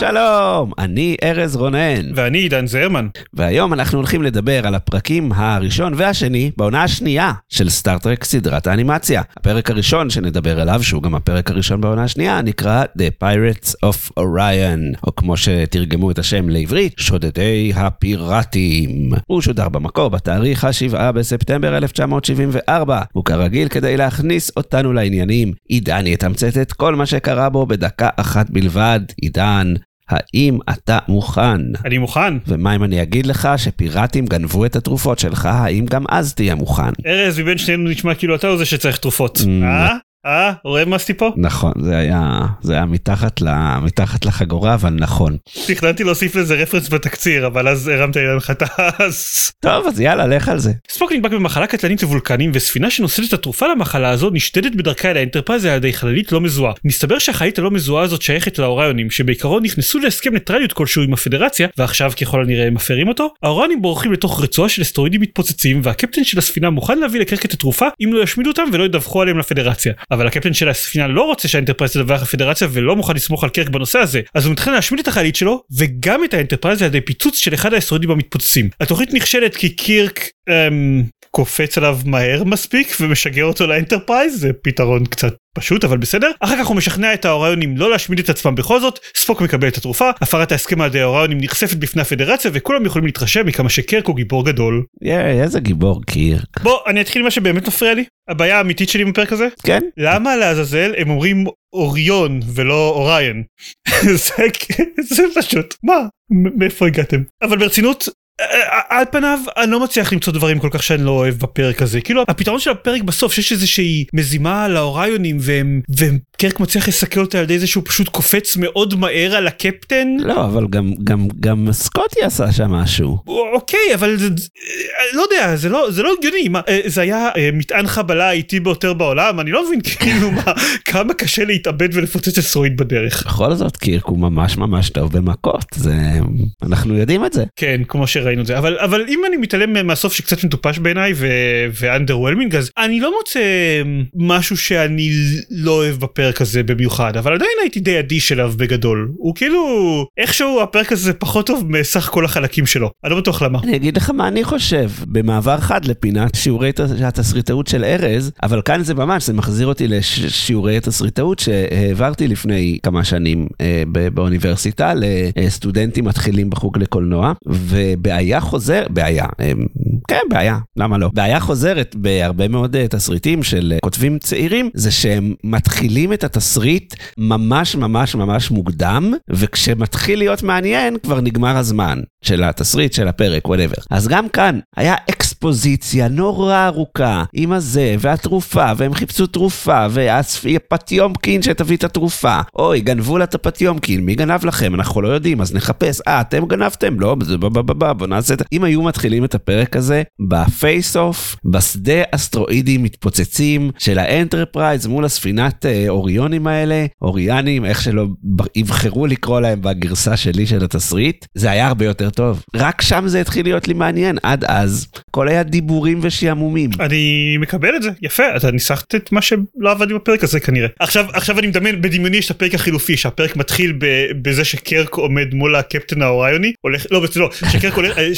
שלום, אני ארז רונן, ואני עידן זרמן. והיום אנחנו הולכים לדבר על הפרקים הראשון והשני בעונה השנייה של סטארט-טרק סדרת האנימציה. הפרק הראשון שנדבר עליו, שהוא גם הפרק הראשון בעונה השנייה, נקרא The Pirates of Orion, או כמו שתרגמו את השם לעברית, שודדי הפיראטים. הוא שודר במקור בתאריך ה-7 בספטמבר 1974, וכרגיל כדי להכניס אותנו לעניינים, עידן יתמצת את כל מה שקרה בו בדקה אחת בלבד. עידן, האם אתה מוכן? אני מוכן. ומה אם אני אגיד לך שפיראטים גנבו את התרופות שלך, האם גם אז תהיה מוכן? ארז, מבין שנינו נשמע כאילו אתה הוא זה שצריך תרופות. Mm. אה? אה? רואה מה עשיתי פה? נכון, זה היה, זה היה מתחת, ל, מתחת לחגורה, אבל נכון. תכננתי להוסיף לזה רפרנס בתקציר, אבל אז הרמת לי להנחתה, אז... טוב, אז יאללה, לך על זה. ספוק נדבק במחלה קטלנית וולקנים, וספינה שנושאת את התרופה למחלה הזו נשדדת בדרכה אל האנטרפרייז על ידי חללית לא מזוהה. מסתבר שהחללית הלא מזוהה הזאת שייכת לאוריונים, שבעיקרון נכנסו להסכם ניטרליות כלשהו עם הפדרציה, ועכשיו ככל הנראה הם מפרים אותו. האוריונים בורחים לתוך רצועה של אסטרואידים מתפוצצים, והקפטן של הספינה מוכן להביא לקירק את התרופה אם לא ישמידו אותם ולא ידווחו עליהם לפדרציה. אבל הקפטן של הספינה לא רוצה שהאנטרפרייז תדווח לפדרציה ולא מוכן לסמוך על קירק בנושא הזה, אז הוא מתחיל להשמיד את החללית שלו, וגם את האנטרפרייז על ידי פיצוץ של אחד האסטרואידים המתפוצצים. התוכנית נכשלת כי קירק אמ, קופץ עליו מהר מספיק ומשגר אותו לאנטרפרייז, זה פתרון קצת פשוט אבל בסדר. אחר כך הוא משכנע את האוריונים לא להשמיד את עצמם בכל זאת, ספוק מקבל את התרופה, הפרת ההסכם על ידי האוריונים נחשפת בפני הפדרציה וכולם יכולים להתרשם מכמה שקירק הוא גיבור גדול. איזה גיבור קירק. בוא, אני אתחיל עם מה שבאמת מפריע לי, הבעיה האמיתית שלי בפרק הזה. כן? למה לעזאזל הם אומרים אוריון ולא אוריין? זה, זה פשוט, מה? מאיפה הגעתם? אבל ברצינות, על פניו אני לא מצליח למצוא דברים כל כך שאני לא אוהב בפרק הזה כאילו הפתרון של הפרק בסוף שיש איזושהי מזימה לאוריונים והם וקרק מצליח לסכל אותה על ידי זה שהוא פשוט קופץ מאוד מהר על הקפטן לא, אבל גם, גם, גם סקוטי עשה שם משהו. אוקיי אבל זה אה, לא יודע זה לא זה לא הגיוני מה, אה, זה היה אה, מטען חבלה האיטי ביותר בעולם אני לא מבין כאילו מה כמה קשה להתאבד ולפוצץ אסטרואיד בדרך. בכל זאת, קירק הוא ממש ממש טוב במכות, זה... אנחנו יודעים את זה. כן כמו שראינו את זה. אבל אבל אם אני מתעלם מהסוף שקצת מטופש בעיניי ואנדרוולמינג אז אני לא מוצא משהו שאני לא אוהב בפרק הזה במיוחד אבל עדיין הייתי די אדיש אליו בגדול. הוא כאילו איכשהו הפרק הזה פחות טוב מסך כל החלקים שלו. אני לא בטוח למה. אני אגיד לך מה אני חושב, במעבר חד לפינת שיעורי התסריטאות של ארז, אבל כאן זה ממש, זה מחזיר אותי לשיעורי התסריטאות שהעברתי לפני כמה שנים אה, באוניברסיטה לסטודנטים מתחילים בחוג לקולנוע, ובעיה חוזר, בעיה, אה, כן בעיה, למה לא? בעיה חוזרת בהרבה מאוד אה, תסריטים של אה, כותבים צעירים, זה שהם מתחילים את התסריט ממש ממש ממש מוקדם, וכשמתחיל להיות מעניין כבר נגמר הזמן של התסריט, של הפרק, whatever. אז גם כאן היה אקספוזיציה נורא ארוכה עם הזה והתרופה, והם חיפשו תרופה, והפטיומקין שתביא את התרופה. אוי, גנבו לה את הפטיומקין, מי גנב לכם? אנחנו לא יודעים, אז נחפש. אה, אתם גנבתם? לא, זה בוא בוא בוא בוא, בוא נעשה את זה. אם היו מתחילים את הפרק הזה ב face off, בשדה אסטרואידים מתפוצצים של האנטרפרייז מול הספינת אה, אוריונים האלה, אוריאנים, איך שלא יבחרו לקרוא להם בגרסה שלי של התסריט, זה היה הרבה יותר טוב. רק שם זה התחיל להיות לי מעניין, עד אז. הכל היה דיבורים ושעמומים. אני מקבל את זה יפה אתה ניסחת את מה שלא עבד עם הפרק הזה כנראה. עכשיו עכשיו אני מדמיין בדמיוני יש את הפרק החילופי שהפרק מתחיל ב, בזה שקירק עומד מול הקפטן האוריוני הולך לא לא שקירק הולך אה,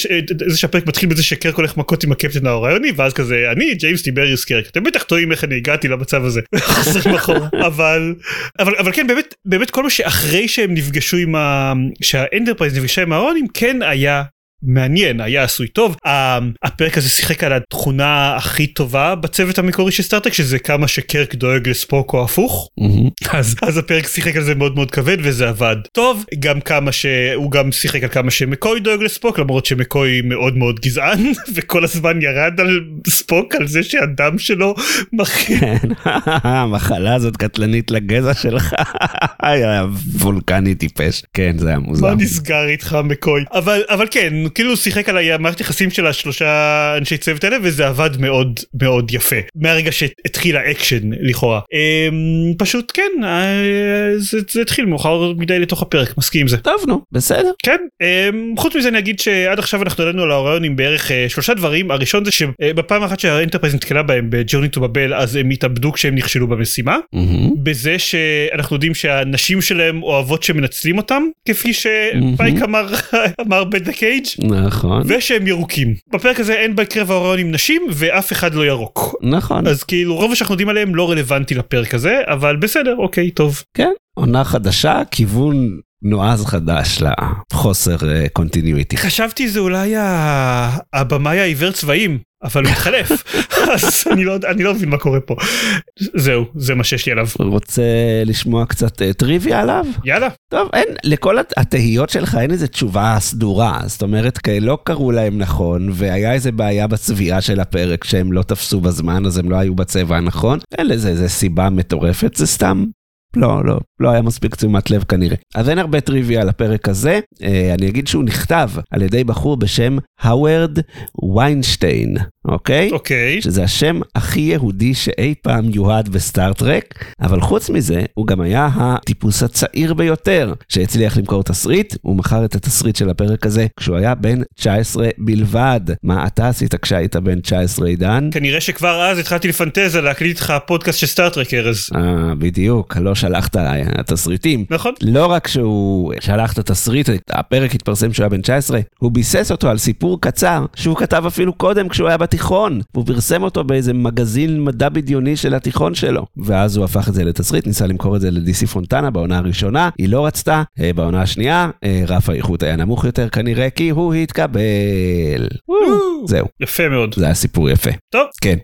זה שהפרק מתחיל בזה שקירק הולך מכות עם הקפטן האוריוני ואז כזה אני ג'יימס טיבריוס קירק. אתם בטח תוהים איך אני הגעתי למצב הזה. חוזרים אחורה אבל אבל אבל כן באמת באמת כל מה שאחרי שהם נפגשו עם ה... שהאנטרפרייז נפגשה עם האוריונים כן היה מעניין היה עשוי טוב הפרק הזה שיחק על התכונה הכי טובה בצוות המקורי של סטארטק שזה כמה שקרק דואג לספוק או הפוך מהמם. אז אז הפרק שיחק על זה מאוד מאוד כבד וזה עבד טוב גם כמה שהוא גם שיחק על כמה שמקוי דואג לספוק למרות שמקוי מאוד מאוד גזען וכל הזמן ירד על ספוק על זה שהדם שלו מכין המחלה הזאת קטלנית לגזע שלך, היה וולקני טיפש. כן, זה היה מוזר. מה נסגר איתך מקוי אבל אבל כן כאילו שיחק על המערכת יחסים של השלושה אנשי צוות האלה וזה עבד מאוד מאוד יפה מהרגע שהתחיל האקשן לכאורה אמ, פשוט כן אה, זה, זה התחיל מאוחר מדי לתוך הפרק מסכים עם זה. טוב נו, בסדר. כן אמ, חוץ מזה אני אגיד שעד עכשיו אנחנו עלינו על האוריונים בערך אה, שלושה דברים הראשון זה שבפעם אחת שהאנטרפרייז נתקלה בהם ב Journey to Babel אז הם התאבדו כשהם נכשלו במשימה מהמם. בזה שאנחנו יודעים שהנשים שלהם אוהבות שמנצלים אותם כפי שפייק אמר אמר ב The Cage נכון, ושהם ירוקים. בפרק הזה אין בקרב האוריונים נשים ואף אחד לא ירוק. נכון. אז כאילו רוב שאנחנו יודעים עליהם לא רלוונטי לפרק הזה אבל בסדר אוקיי טוב. כן, עונה חדשה, כיוון נועז חדש לחוסר continuity. חשבתי זה אולי הבמאי העיוור צבעים אבל הוא התחלף. אז אני לא אני לא מבין מה קורה פה. זהו זה מה שיש לי עליו. רוצה לשמוע קצת אה, טריוויה עליו? יאללה. טוב, אין, לכל הת- התהיות שלך אין איזה תשובה סדורה, זאת אומרת, לא קראו להם נכון, והיה איזה בעיה בצביעה של הפרק שהם לא תפסו בזמן, אז הם לא היו בצבע הנכון, אין לזה איזה סיבה מטורפת, זה סתם. לא, לא, לא היה מספיק תשומת לב כנראה. אז אין הרבה טריוויה על הפרק הזה, אה, אני אגיד שהוא נכתב על ידי בחור בשם האוורד ויינשטיין, אוקיי? אוקיי שזה השם הכי יהודי שאי פעם יוהד בסטאר טרק, אבל חוץ מזה, הוא גם היה הטיפוס הצעיר ביותר שהצליח למכור תסריט, הוא מכר את התסריט של הפרק הזה כשהוא היה בן 19 בלבד. מה אתה עשית כשהיית בן 19 עידן? כנראה שכבר אז התחלתי לפנטז להקליט איתך פודקאסט של סטארטרק ארז אה, בדיוק, לא שלחת אה, תסריטים. נכון לא רק שהוא שלח את התסריט, הפרק התפרסם כשהוא היה בן 19, הוא ביסס אותו על סיפור קצר שהוא כתב אפילו קודם כשהוא היה בתיכון, והוא פרסם אותו באיזה מגזין מדע בדיוני של התיכון שלו. ואז הוא הפך את זה לתסריט, ניסה למכור את זה לדיסי פונטנה בעונה הראשונה, היא לא רצתה, אה, בעונה השנייה, אה, רף האיכות היה נמוך יותר כנראה, כי הוא התקבל. זהו, יפה מאוד זה היה סיפור יפה. טוב כן.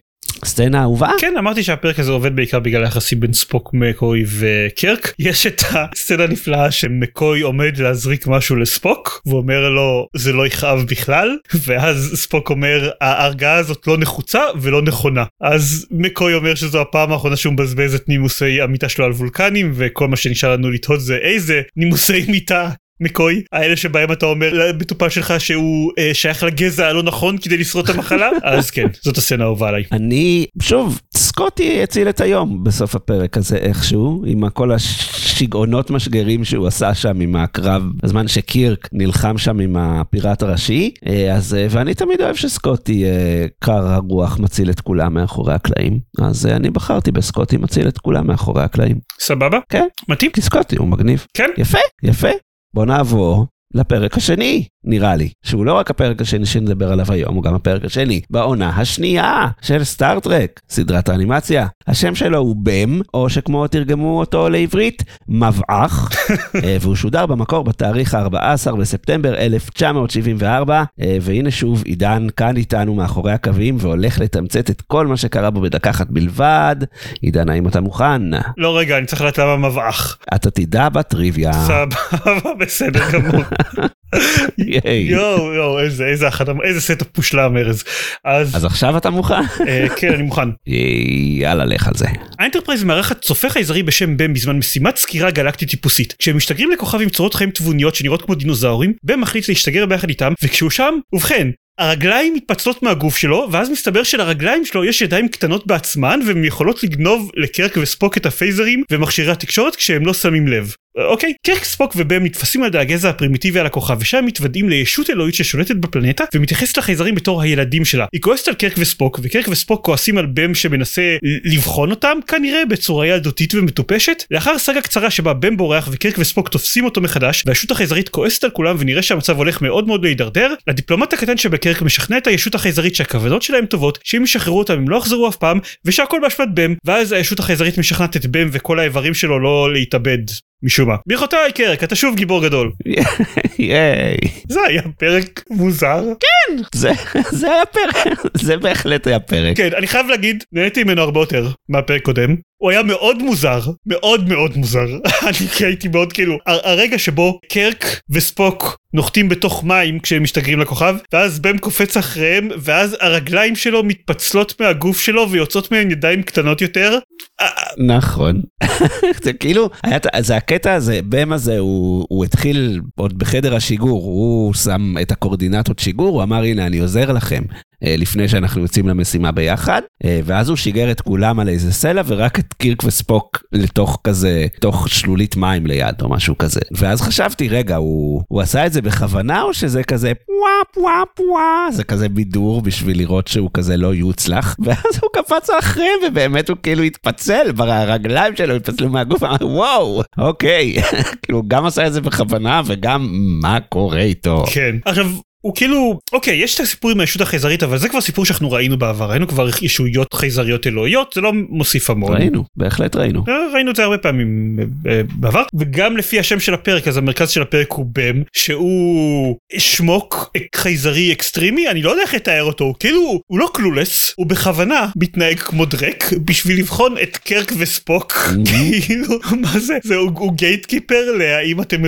סצנה אהובה? כן אמרתי שהפרק הזה עובד בעיקר בגלל היחסים בין ספוק מקוי וקרק יש את הסצנה הנפלאה שמקוי עומד להזריק משהו לספוק ואומר לו זה לא יכאב בכלל ואז ספוק אומר ההרגעה הזאת לא נחוצה ולא נכונה אז מקוי אומר שזו הפעם האחרונה שהוא מבזבז את נימוסי המיטה שלו על וולקנים וכל מה שנשאר לנו לתהות זה איזה נימוסי מיטה. מקוי האלה שבהם אתה אומר למטופל שלך שהוא אה, שייך לגזע הלא נכון כדי לשרוד את המחלה אז כן זאת הסצנה האהובה עליי. אני, שוב, סקוטי הציל את היום בסוף הפרק הזה איכשהו, עם כל השיגעונות משגרים שהוא עשה שם עם הקרב, בזמן שקירק נלחם שם עם הפיראט הראשי, אה, אז, אה, ואני תמיד אוהב שסקוטי אה, קר הרוח מציל את כולם מאחורי הקלעים, אז אה, אני בחרתי בסקוטי מציל את כולם מאחורי הקלעים. סבבה? כן. מתאים? כי סקוטי הוא מגניב. כן. יפה, יפה. בוא נעבור לפרק השני, נראה לי, שהוא לא רק הפרק השני שנדבר עליו היום, הוא גם הפרק השני בעונה השנייה של סטארט-טרק, סדרת האנימציה. השם שלו הוא בם, או שכמו תרגמו אותו לעברית, מבעך, אה, והוא שודר במקור בתאריך ה-14 בספטמבר 1974, אה, והנה שוב עידן כאן איתנו מאחורי הקווים והולך לתמצת את כל מה שקרה בו בדקה אחת בלבד. עידן, האם אתה מוכן? לא רגע אני צריך לדעת למה מבעך. אתה תדע בטריוויה. סבבה בסדר גמור. ייי. יואו יואו איזה איזה אחד איזה setup מושלם ארז. אז אז עכשיו אתה מוכן? אה, כן אני מוכן. יאללה, לך על זה. האנטרפרייז מארחת צופה חייזרי בשם בם בזמן משימת סקירה גלקטית טיפוסית. כשהם משתגרים לכוכב עם צורות חיים תבוניות שנראות כמו דינוזאורים, בם מחליט להשתגר ביחד איתם, וכשהוא שם, ובכן, הרגליים מתפצלות מהגוף שלו, ואז מסתבר שלרגליים שלו יש ידיים קטנות בעצמן, והן יכולות לגנוב לקירק וספוק את הפייזרים ומכשירי התקשורת כשהם לא שמים לב. אוקיי, קירק ספוק ובם נתפסים על ידי הגזע הפרימיטיבי על הכוכב ושם מתוודעים לישות אלוהית ששולטת בפלנטה ומתייחסת לחייזרים בתור הילדים שלה. היא כועסת על קירק וספוק וקרק וספוק כועסים על בם שמנסה לבחון אותם כנראה בצורה ילדותית ומטופשת. לאחר סאגה קצרה שבה בם בורח וקרק וספוק תופסים אותו מחדש והישות החייזרית כועסת על כולם ונראה שהמצב הולך מאוד מאוד להידרדר, הדיפלומט הקטן שבקרק משכנע את הישות החייזרית שהכוונות שלהם טובות, שאם ישחררו אותם הם לא יחזרו אף פעם ושהכל באשמת בם ואז הישות החייזרית משכנעת את בם וכל האיברים שלו לא להתאבד. משום מה. ברכותיי קרק אתה שוב גיבור גדול. ייי. זה היה פרק מוזר. זה זה היה פרק, זה בהחלט היה פרק. כן אני חייב להגיד נהניתי ממנו הרבה יותר מהפרק קודם. הוא היה מאוד מוזר מאוד מאוד מוזר אני הייתי מאוד כאילו הר- הרגע שבו קרק וספוק נוחתים בתוך מים כשהם משתגרים לכוכב ואז בם קופץ אחריהם ואז הרגליים שלו מתפצלות מהגוף שלו ויוצאות מהן ידיים קטנות יותר. נכון. זה כאילו, היה, זה היה הקטע הזה, בם הזה, הוא, הוא התחיל עוד בחדר השיגור, הוא שם את הקורדינטות שיגור, הוא אמר, הנה, אני עוזר לכם. אה, לפני שאנחנו יוצאים למשימה ביחד, אה, ואז הוא שיגר את כולם על איזה סלע ורק את קירק וספוק לתוך כזה, תוך שלולית מים ליד או משהו כזה. ואז חשבתי, רגע, הוא, הוא עשה את זה בכוונה או שזה כזה פוואה פוואה פוואה, זה כזה בידור בשביל לראות שהוא כזה לא יוצלח, ואז הוא קפץ אחריהם ובאמת הוא כאילו התפצל ברגליים שלו, התפצלו מהגוף, אמר וואו, אוקיי, כאילו גם עשה את זה בכוונה וגם מה קורה איתו. כן. עכשיו הוא כאילו אוקיי יש את הסיפור עם הישות החייזרית אבל זה כבר סיפור שאנחנו ראינו בעבר. ראינו כבר ישויות חייזריות אלוהיות זה לא מוסיף המון. ראינו בהחלט ראינו. אה, ראינו את זה הרבה פעמים אה, אה, בעבר. וגם לפי השם של הפרק אז המרכז של הפרק הוא בם שהוא שמוק חייזרי אקסטרימי אני לא יודע איך לתאר אותו כאילו הוא לא clueless הוא בכוונה מתנהג כמו דרעק בשביל לבחון את קירק וספוק. כאילו מה זה? זה הוא gatekeeper להאם אתם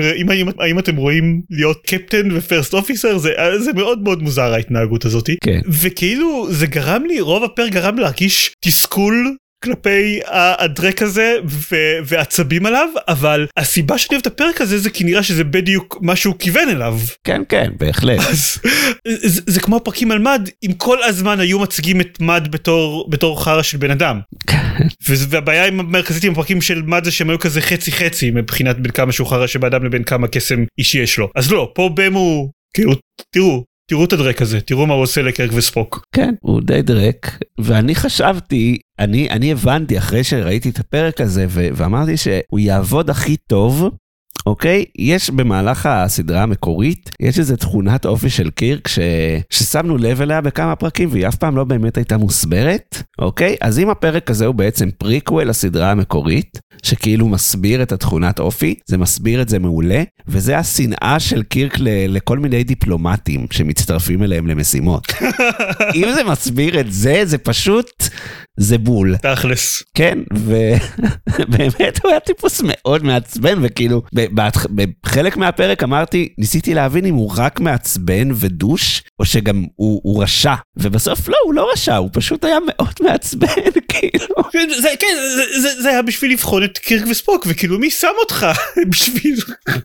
האם אתם רואים להיות קפטן ופרסט אופיסר זה זה מאוד מאוד מוזר ההתנהגות הזאתי כן. וכאילו זה גרם לי רוב הפרק גרם להרגיש תסכול כלפי הדרק הזה ו- ועצבים עליו אבל הסיבה שאני אוהב את הפרק הזה זה כי נראה שזה בדיוק מה שהוא כיוון אליו. כן כן בהחלט. אז, זה, זה כמו הפרקים על מד אם כל הזמן היו מציגים את מד בתור בתור חרא של בן אדם. והבעיה עם המרכזית עם הפרקים של מד זה שהם היו כזה חצי חצי מבחינת בין כמה שהוא חרא של בן אדם לבין כמה קסם אישי יש לו אז לא פה בם הוא כאילו תראו תראו את הדרעק הזה תראו מה הוא עושה לקירק וספוק. כן הוא די דרעק ואני חשבתי אני אני הבנתי אחרי שראיתי את הפרק הזה ואמרתי שהוא יעבוד הכי טוב אוקיי? יש במהלך הסדרה המקורית, יש איזה תכונת אופי של קירק ש... ששמנו לב אליה בכמה פרקים והיא אף פעם לא באמת הייתה מוסברת, אוקיי? אז אם הפרק הזה הוא בעצם פריקוול לסדרה המקורית, שכאילו מסביר את התכונת אופי, זה מסביר את זה מעולה, וזה השנאה של קירק ל... לכל מיני דיפלומטים שמצטרפים אליהם למשימות. אם זה מסביר את זה, זה פשוט, זה בול. תכלס. כן, ובאמת הוא היה טיפוס מאוד מעצבן, וכאילו, בחלק מהפרק אמרתי, ניסיתי להבין אם הוא רק מעצבן ודוש, או שגם הוא, הוא רשע. ובסוף לא, הוא לא רשע, הוא פשוט היה מאוד מעצבן, כאילו. כן, זה, כן, זה, זה, זה היה בשביל לבחון את קירק וספוק, וכאילו מי שם אותך בשביל...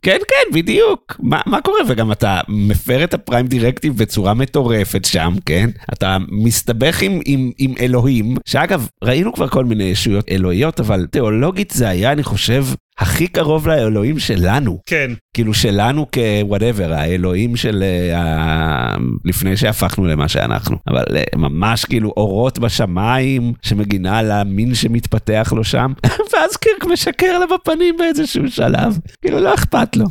כן, כן, בדיוק. מה, מה קורה? וגם אתה מפר את הפריים דירקטיב בצורה מטורפת שם, כן? אתה מסתבך עם, עם, עם אלוהים, שאגב, ראינו כבר כל מיני ישויות אלוהיות, אבל תיאולוגית זה היה, אני חושב, הכי קרוב לאלוהים שלנו. כן. כאילו שלנו כוואטאבר, האלוהים של uh, לפני שהפכנו למה שאנחנו. אבל uh, ממש כאילו אורות בשמיים שמגינה על המין שמתפתח לו שם, ואז קירק משקר לה בפנים באיזשהו שלב. כאילו לא אכפת לו.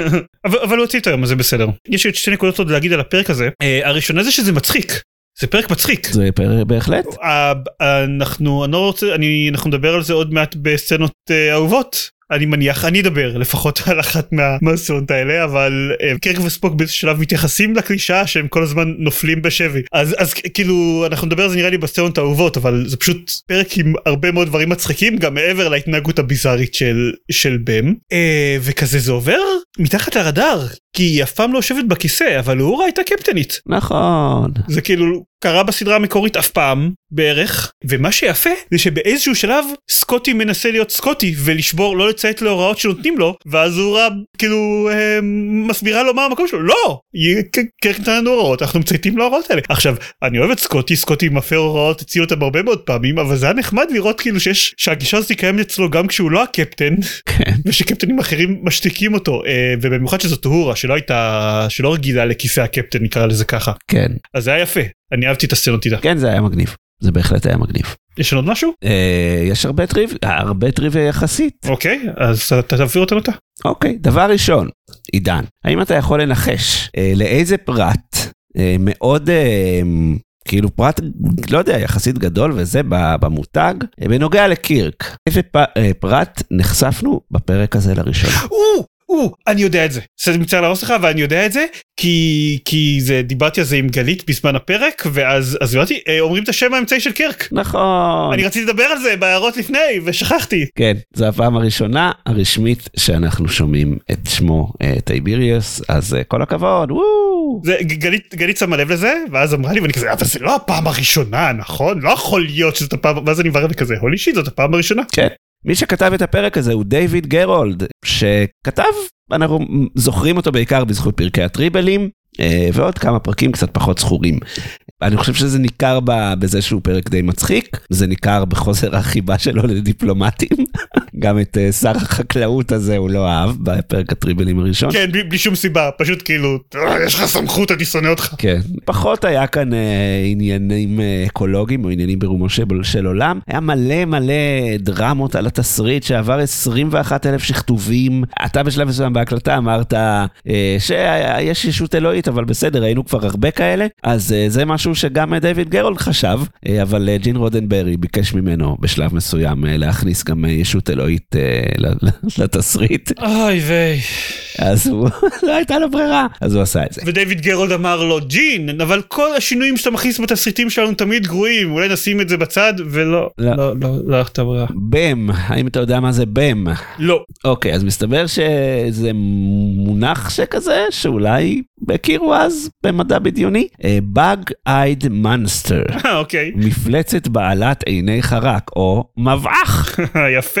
אבל, אבל הוא הוציא את היום הזה בסדר. יש לי עוד שתי נקודות עוד להגיד על הפרק הזה. Uh, הראשונה זה שזה מצחיק. זה פרק מצחיק. זה פרק בהחלט. אנחנו, אני לא רוצה, אני, אנחנו נדבר על זה עוד מעט בסצנות אהובות. אני מניח אני אדבר לפחות על אחת מהמסורות האלה אבל קרק וספוק באיזה שלב מתייחסים לקלישה שהם כל הזמן נופלים בשבי אז אז כאילו אנחנו נדבר על זה נראה לי בסצנות האהובות אבל זה פשוט פרק עם הרבה מאוד דברים מצחיקים גם מעבר להתנהגות הביזארית של של בם וכזה זה עובר מתחת לרדאר כי היא אף פעם לא יושבת בכיסא אבל אורה הייתה קפטנית. נכון. זה כאילו קרה בסדרה המקורית אף פעם בערך ומה שיפה זה שבאיזשהו שלב סקוטי מנסה להיות סקוטי ולשבור לא לציית להוראות שנותנים לו ואז רב כאילו אה, מסבירה לו מה המקום שלו. לא! קרק נתן לנו הוראות אנחנו מצייתים להוראות האלה. עכשיו אני אוהב את סקוטי סקוטי מפר הוראות הציע אותם הרבה מאוד פעמים אבל זה היה נחמד לראות כאילו שיש שהגישה הזאת קיימת אצלו גם כשהוא לא הקפטן כן. ושקפטנים אחרים משתיקים אותו אה, ובמיוחד שזאת הורה שלא הייתה שלא רגילה לכיסא הקפטן נקרא לזה ככה כן אז זה היה יפה אני אהבתי את הסצנות איתה. כן זה היה מגניב זה בהחלט היה מגניב. יש עוד משהו? אה, יש הרבה טריב, הרבה טריוויה יחסית. אוקיי, אז אתה תעביר אותנו אותה. אוקיי, דבר ראשון, עידן, האם אתה יכול לנחש אה, לאיזה פרט אה, מאוד אה, כאילו פרט, לא יודע, יחסית גדול וזה במותג, אה, בנוגע לקירק, איזה אה, פרט נחשפנו בפרק הזה לראשונה? או, או, אני יודע את זה. זה מצטער להרוס לך אבל אני יודע את זה כי כי זה דיברתי על זה עם גלית בזמן הפרק ואז אז אמרתי אה, אומרים את השם האמצעי של קירק. נכון. אני רציתי לדבר על זה בהערות לפני ושכחתי. כן, זו הפעם הראשונה הרשמית שאנחנו שומעים את שמו אה, טייביריוס אז אה, כל הכבוד. וואו. זה גלית גלית שמה לב לזה ואז אמרה לי ואני כזה אבל זה לא הפעם הראשונה נכון לא יכול להיות שזאת הפעם ואז אני מברר כזה הולי שיט זאת הפעם הראשונה. כן. מי שכתב את הפרק הזה הוא דיוויד גרולד, שכתב, אנחנו זוכרים אותו בעיקר בזכות פרקי הטריבלים, אה, ועוד כמה פרקים קצת פחות זכורים. אני חושב שזה ניכר בזה שהוא פרק די מצחיק, זה ניכר בחוסר החיבה שלו לדיפלומטים. גם את uh, שר החקלאות הזה הוא לא אהב בפרק הטריבלים הראשון. כן, בלי, שום סיבה, פשוט כאילו, אה, יש לך סמכות, אני שונא אותך. כן, פחות היה כאן uh, עניינים uh, אקולוגיים או עניינים ברומו של, של עולם, היה מלא מלא דרמות על התסריט שעבר 21 אלף שכתובים. אתה בשלב מסוים בהקלטה אמרת uh, שיש ישות אלוהית, אבל בסדר, היינו כבר הרבה כאלה, אז uh, זה משהו שגם דיוויד גרולד חשב, uh, אבל uh, ג'ין רודנברי ביקש ממנו בשלב מסוים uh, להכניס גם uh, ישות אלוהית. אלוהית אה, לתסריט. אוי ויי. אז הוא, לא הייתה לו ברירה, אז הוא עשה את זה. ודייוויד גרולד אמר לו, ג'ין, אבל כל השינויים שאתה מכניס בתסריטים שלנו תמיד גרועים, אולי נשים את זה בצד, ולא, לא, לא, לא, לא הייתה ברירה. בם, האם אתה יודע מה זה בם? לא. אוקיי, אז מסתבר שזה מונח שכזה, שאולי הכירו אז במדע בדיוני, בג אייד מנסטר. אוקיי. מפלצת בעלת עיני חרק, או מבעך. יפה.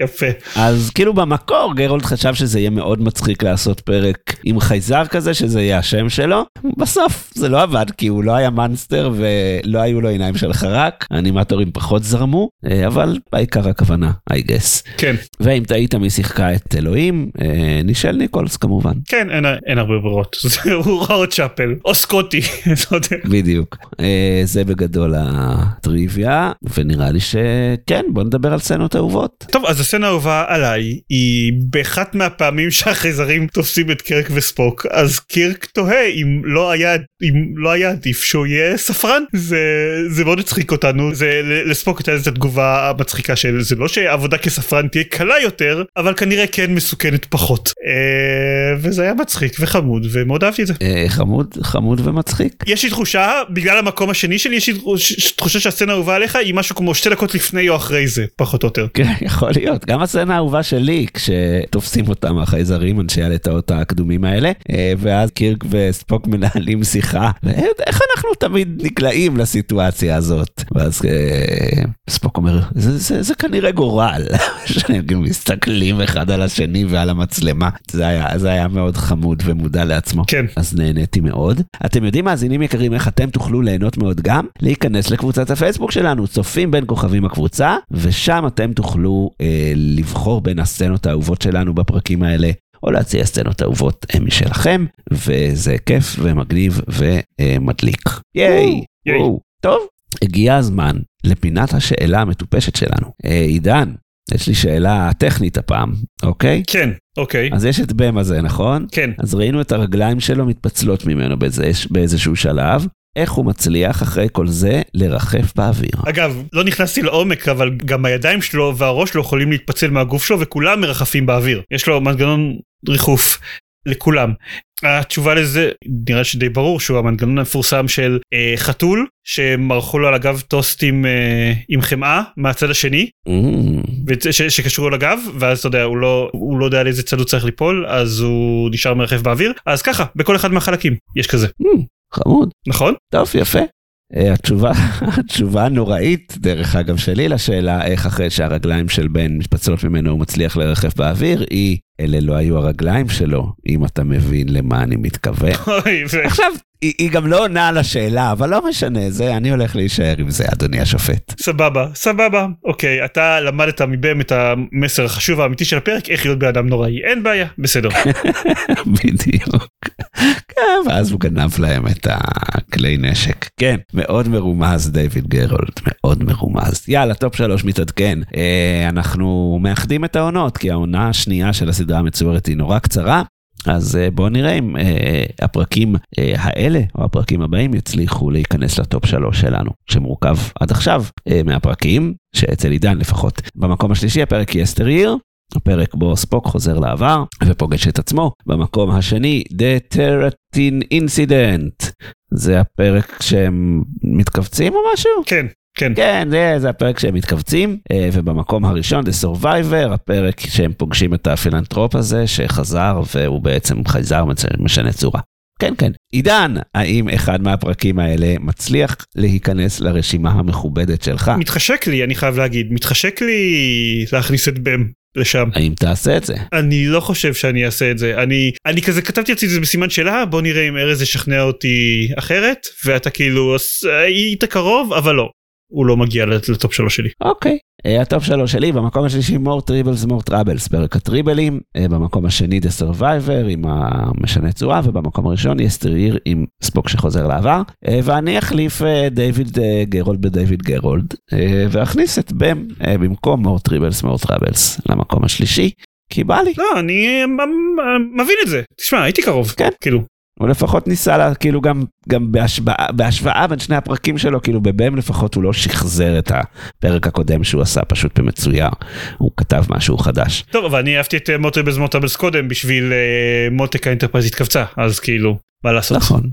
יפה. אז כאילו במקור גרולד חשב שזה יהיה מאוד מצחיק לעשות פרק עם חייזר כזה שזה יהיה השם שלו. בסוף זה לא עבד כי הוא לא היה מנסטר ולא היו לו עיניים של חרק, האנימטורים פחות זרמו, אה, אבל בעיקר הכוונה, I guess. כן. ואם טעית מי שיחקה את אלוהים, אה, נישל ניקולס כמובן. כן, אין, אין הרבה ברירות, הוא ראו צ'אפל, או סקוטי. בדיוק. אה, זה בגדול הטריוויה, ונראה לי שכן, בוא נדבר על סצנות אהובות. טוב, אז הסצנה האהובה עליי היא באחת מהפעמים שהחייזרים תופסים את קירק וספוק אז קירק תוהה אם לא היה אם לא היה עדיף שהוא יהיה ספרן זה זה מאוד הצחיק אותנו זה לספוק הייתה איזה תגובה מצחיקה של זה לא שעבודה כספרן תהיה קלה יותר אבל כנראה כן מסוכנת פחות אה, וזה היה מצחיק וחמוד ומאוד אהבתי את זה. אה, חמוד חמוד ומצחיק. יש לי תחושה בגלל המקום השני שלי יש לי תחושה שהסצנה האהובה עליך היא משהו כמו שתי דקות לפני או אחרי זה פחות או יותר. כן יכול להיות. להיות. גם הסצנה האהובה שלי, כשתופסים אותם החייזרים, אנשי הלטאות הקדומים האלה, אה, ואז קירק וספוק מנהלים שיחה, איך אנחנו תמיד נקלעים לסיטואציה הזאת? ואז אה, ספוק אומר, זה, זה, זה כנראה גורל, שהם מסתכלים אחד על השני ועל המצלמה. זה היה, זה היה מאוד חמוד ומודע לעצמו. כן. אז נהניתי מאוד. אתם יודעים, מאזינים יקרים, איך אתם תוכלו ליהנות מאוד גם? להיכנס לקבוצת הפייסבוק שלנו, צופים בין כוכבים הקבוצה, ושם אתם תוכלו אה, לבחור בין הסצנות האהובות שלנו בפרקים האלה, או להציע סצנות אהובות משלכם, וזה כיף ומגניב ומדליק. ייי! טוב, הגיע הזמן לפינת השאלה המטופשת שלנו. אה, עידן, יש לי שאלה טכנית הפעם, אוקיי? כן, אוקיי. אז יש את בם הזה, נכון? כן. אז ראינו את הרגליים שלו מתפצלות ממנו באיזשהו שלב, איך הוא מצליח אחרי כל זה לרחף באוויר. אגב, לא נכנסתי לעומק, אבל גם הידיים שלו והראש שלו יכולים להתפצל מהגוף שלו וכולם מרחפים באוויר. יש לו מנגנון ריחוף לכולם. התשובה לזה נראה שדי ברור שהוא המנגנון המפורסם של אה, חתול שמרחו לו על הגב טוסט עם, אה, עם חמאה מהצד השני mm. ש, שקשרו לגב ואז אתה יודע הוא לא הוא לא יודע על איזה צד הוא צריך ליפול אז הוא נשאר מרחף באוויר אז ככה בכל אחד מהחלקים יש כזה. Mm. חמוד. נכון. טוב, יפה. Uh, התשובה, התשובה הנוראית, דרך אגב, שלי לשאלה איך אחרי שהרגליים של בן מתפצלות ממנו הוא מצליח לרחף באוויר, היא, אלה לא היו הרגליים שלו, אם אתה מבין למה אני מתכוון. עכשיו, היא, היא גם לא עונה על השאלה, אבל לא משנה, זה, אני הולך להישאר עם זה, אדוני השופט. סבבה, סבבה. אוקיי, אתה למדת מבם את המסר החשוב האמיתי של הפרק, איך להיות בן אדם נוראי. אין בעיה, בסדר. בדיוק. כן, ואז הוא גנב להם את הכלי נשק. כן, מאוד מרומז דיוויד גרולד, מאוד מרומז. יאללה, top שלוש מתעדכן. אה, אנחנו מאחדים את העונות, כי העונה השנייה של הסדרה המצוירת היא נורא קצרה. אז אה, בואו נראה אם אה, הפרקים אה, האלה או הפרקים הבאים יצליחו להיכנס לטופ שלוש שלנו, שמורכב עד עכשיו אה, מהפרקים, שאצל עידן לפחות. במקום השלישי הפרק Yesteryear, הפרק בו ספוק חוזר לעבר ופוגש את עצמו. במקום השני, The Terratin Incident. זה הפרק שהם מתכווצים או משהו? כן. כן. כן, זה, זה הפרק שהם מתכווצים, אה, ובמקום הראשון, The Survivor, הפרק שהם פוגשים את הפילנטרופ הזה שחזר והוא בעצם חייזר משנה צורה. כן, כן. עידן, האם אחד מהפרקים האלה מצליח להיכנס לרשימה המכובדת שלך? מתחשק לי, אני חייב להגיד, מתחשק לי להכניס את בם לשם. האם תעשה את זה? אני לא חושב שאני אעשה את זה. אני, אני כזה כתבתי את זה בסימן שאלה, בוא נראה אם ארז ישכנע אותי אחרת, ואתה כאילו, היית קרוב, אבל לא. הוא לא מגיע לטופ שלוש שלי. אוקיי. אה, הטופ שלוש שלי, במקום השלישי more tribbles more troubles, פרק הטריבלים, אה, במקום השני The Survivor עם המשנה צורה, ובמקום הראשון Yesteryear עם ספוק שחוזר לעבר, אה, ואני אחליף דיוויד גרולד בדיוויד גרולד, ואכניס את בם במקום more tribbles more troubles למקום השלישי. כי בא לי. לא, אני מבין את זה. תשמע, הייתי קרוב. כן. כאילו. הוא לפחות ניסה לה, כאילו גם, גם בהשוואה, בהשוואה בין שני הפרקים שלו, כאילו בבם לפחות הוא לא שחזר את הפרק הקודם שהוא עשה פשוט במצויר, הוא כתב משהו חדש. טוב, אבל אני אהבתי את more tribbles more troubles קודם בשביל uh, מותק האנטרפרייז התכווצה, אז כאילו, מה לעשות. נכון,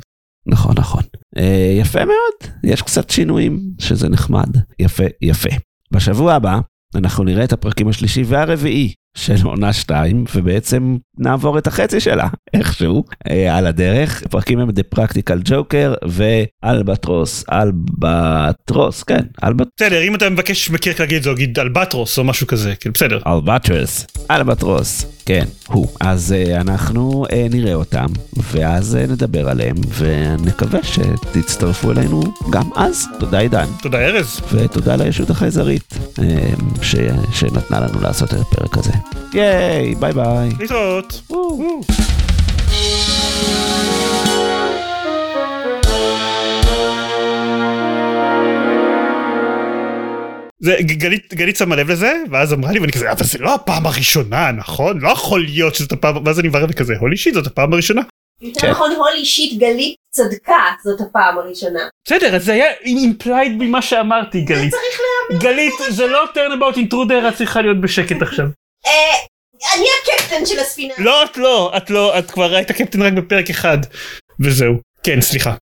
נכון, נכון. Uh, יפה מאוד, יש קצת שינויים, שזה נחמד. יפה, יפה. בשבוע הבא אנחנו נראה את הפרקים השלישי והרביעי של עונה 2, ובעצם נעבור את החצי שלה איכשהו אה, על הדרך. הפרקים הם The Practical Joker ואלבטרוס, אלבטרוס, כן, אלבטרוס. בסדר, אם אתה מבקש מקרק להגיד את זה, להגיד אלבטרוס או משהו כזה, כאילו בסדר. אלבטרוס, אלבטרוס, כן, הוא. אז אה, אנחנו אה, נראה אותם, ואז אה, נדבר עליהם, ונקווה שתצטרפו אלינו גם אז. תודה עידן. תודה ארז. ותודה לישות החייזרית, אה, ש... שנתנה לנו לעשות את הפרק הזה. ייי, ביי ביי. להתראות. זה גלית גלית שמה לב לזה ואז אמרה לי ואני כזה אבל זה לא הפעם הראשונה נכון לא יכול להיות שזאת הפעם ואז אני מברר כזה הולי שיט זאת הפעם הראשונה. יותר נכון holy shit גלית צדקה זאת הפעם הראשונה. בסדר אז זה היה implied ממה שאמרתי גלית. צריך להאמין. גלית זה לא turn about intruder את צריכה להיות בשקט עכשיו. אה, אני הקפטן של הספינה. לא את לא את לא את כבר היית קפטן רק בפרק אחד וזהו כן סליחה.